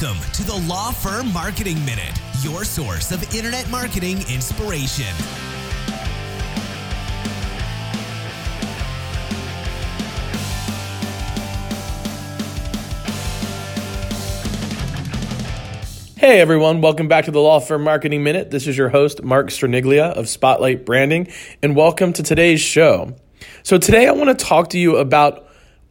Welcome to the Law Firm Marketing Minute, your source of internet marketing inspiration. Hey everyone, welcome back to the Law Firm Marketing Minute. This is your host, Mark Sterniglia of Spotlight Branding, and welcome to today's show. So, today I want to talk to you about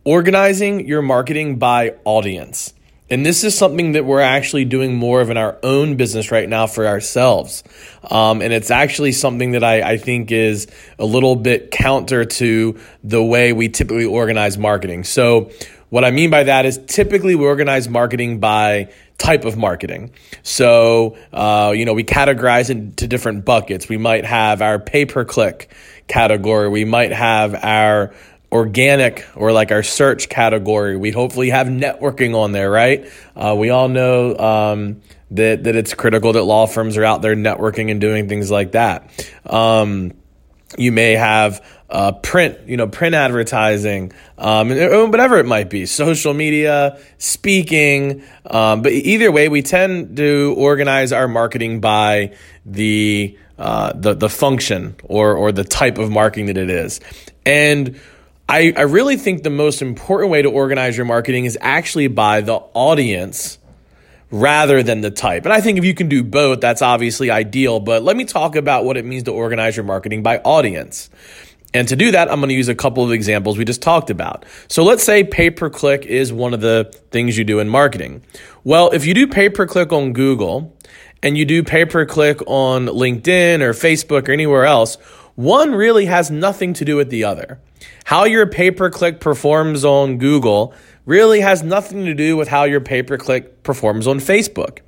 organizing your marketing by audience. And this is something that we're actually doing more of in our own business right now for ourselves. Um, and it's actually something that I, I think is a little bit counter to the way we typically organize marketing. So, what I mean by that is typically we organize marketing by type of marketing. So, uh, you know, we categorize into different buckets. We might have our pay per click category. We might have our organic or like our search category. We hopefully have networking on there, right? Uh, we all know um, that that it's critical that law firms are out there networking and doing things like that. Um, you may have uh, print, you know, print advertising, um, whatever it might be, social media, speaking. Um, but either way, we tend to organize our marketing by the uh, the the function or or the type of marketing that it is, and I, I really think the most important way to organize your marketing is actually by the audience rather than the type. And I think if you can do both, that's obviously ideal. But let me talk about what it means to organize your marketing by audience. And to do that, I'm going to use a couple of examples we just talked about. So let's say pay per click is one of the things you do in marketing. Well, if you do pay per click on Google and you do pay per click on LinkedIn or Facebook or anywhere else, one really has nothing to do with the other. How your pay per click performs on Google really has nothing to do with how your pay per click performs on Facebook.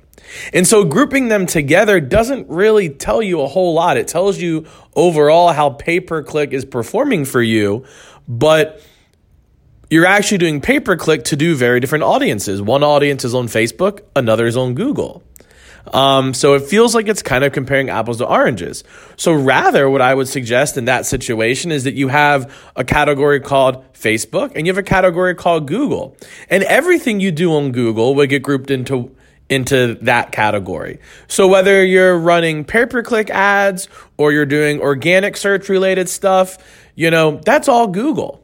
And so grouping them together doesn't really tell you a whole lot. It tells you overall how pay per click is performing for you, but you're actually doing pay per click to do very different audiences. One audience is on Facebook, another is on Google. Um, so it feels like it's kind of comparing apples to oranges. So rather, what I would suggest in that situation is that you have a category called Facebook and you have a category called Google. And everything you do on Google would get grouped into into that category. So whether you're running pay-per-click ads or you're doing organic search related stuff, you know, that's all Google.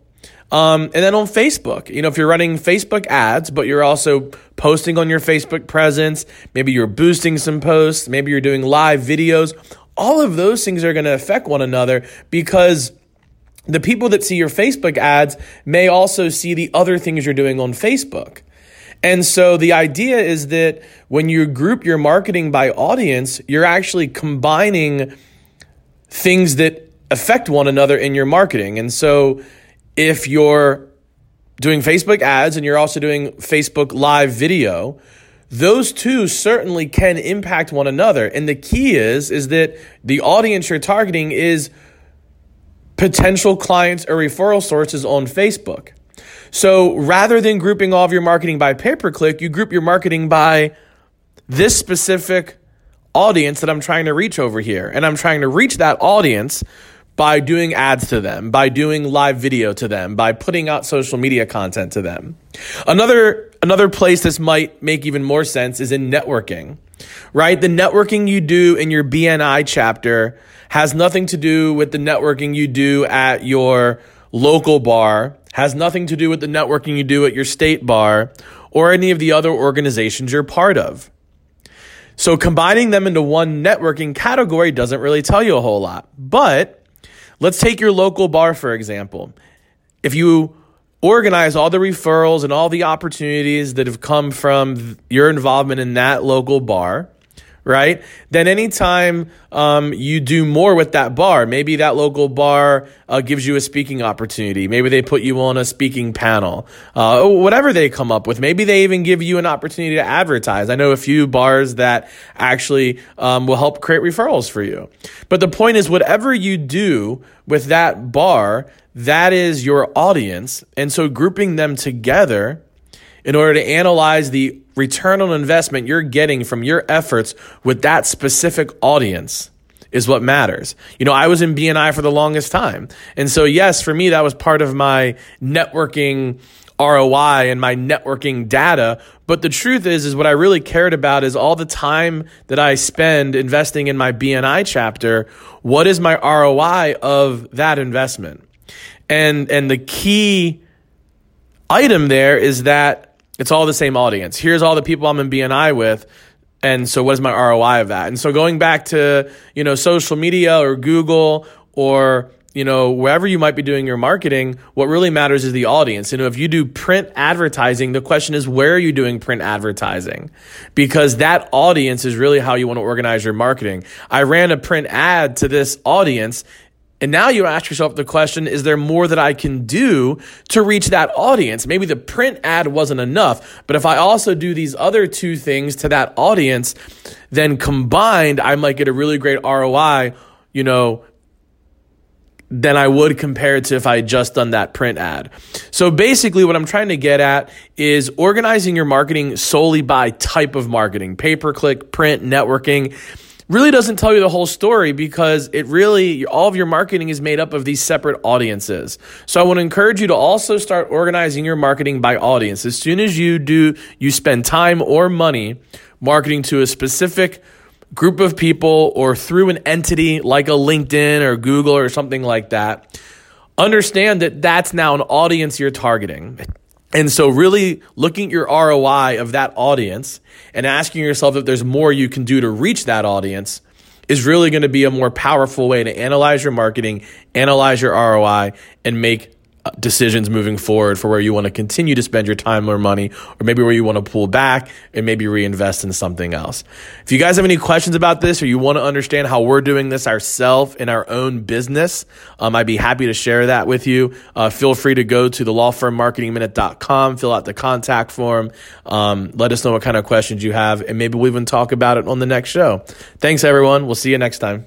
Um, and then on Facebook, you know, if you're running Facebook ads, but you're also posting on your Facebook presence, maybe you're boosting some posts, maybe you're doing live videos, all of those things are going to affect one another because the people that see your Facebook ads may also see the other things you're doing on Facebook. And so the idea is that when you group your marketing by audience, you're actually combining things that affect one another in your marketing. And so if you're doing Facebook ads and you're also doing Facebook live video, those two certainly can impact one another. And the key is is that the audience you're targeting is potential clients or referral sources on Facebook. So rather than grouping all of your marketing by pay per click, you group your marketing by this specific audience that I'm trying to reach over here. And I'm trying to reach that audience by doing ads to them, by doing live video to them, by putting out social media content to them. Another another place this might make even more sense is in networking. Right? The networking you do in your BNI chapter has nothing to do with the networking you do at your local bar, has nothing to do with the networking you do at your state bar or any of the other organizations you're part of. So combining them into one networking category doesn't really tell you a whole lot. But Let's take your local bar, for example. If you organize all the referrals and all the opportunities that have come from your involvement in that local bar, right? Then anytime um, you do more with that bar, maybe that local bar uh, gives you a speaking opportunity. Maybe they put you on a speaking panel, uh, whatever they come up with. Maybe they even give you an opportunity to advertise. I know a few bars that actually um, will help create referrals for you. But the point is, whatever you do with that bar, that is your audience. And so grouping them together in order to analyze the return on investment you're getting from your efforts with that specific audience is what matters. You know, I was in BNI for the longest time. And so, yes, for me, that was part of my networking ROI and my networking data. But the truth is, is what I really cared about is all the time that I spend investing in my BNI chapter. What is my ROI of that investment? And, and the key item there is that it's all the same audience. Here's all the people I'm in BNI with. And so what is my ROI of that? And so going back to, you know, social media or Google or you know, wherever you might be doing your marketing, what really matters is the audience. You know, if you do print advertising, the question is where are you doing print advertising? Because that audience is really how you want to organize your marketing. I ran a print ad to this audience and now you ask yourself the question, is there more that I can do to reach that audience? Maybe the print ad wasn't enough, but if I also do these other two things to that audience, then combined, I might get a really great ROI, you know, than I would compared to if I had just done that print ad. So basically, what I'm trying to get at is organizing your marketing solely by type of marketing pay per click, print, networking really doesn't tell you the whole story because it really, all of your marketing is made up of these separate audiences. So I want to encourage you to also start organizing your marketing by audience. As soon as you do, you spend time or money marketing to a specific group of people or through an entity like a LinkedIn or Google or something like that, understand that that's now an audience you're targeting. And so, really looking at your ROI of that audience and asking yourself if there's more you can do to reach that audience is really going to be a more powerful way to analyze your marketing, analyze your ROI, and make decisions moving forward for where you want to continue to spend your time or money, or maybe where you want to pull back and maybe reinvest in something else. If you guys have any questions about this or you want to understand how we're doing this ourselves in our own business, um, I'd be happy to share that with you. Uh, feel free to go to the lawfirmmarketingminute.com, fill out the contact form, um, let us know what kind of questions you have, and maybe we'll even talk about it on the next show. Thanks, everyone. We'll see you next time.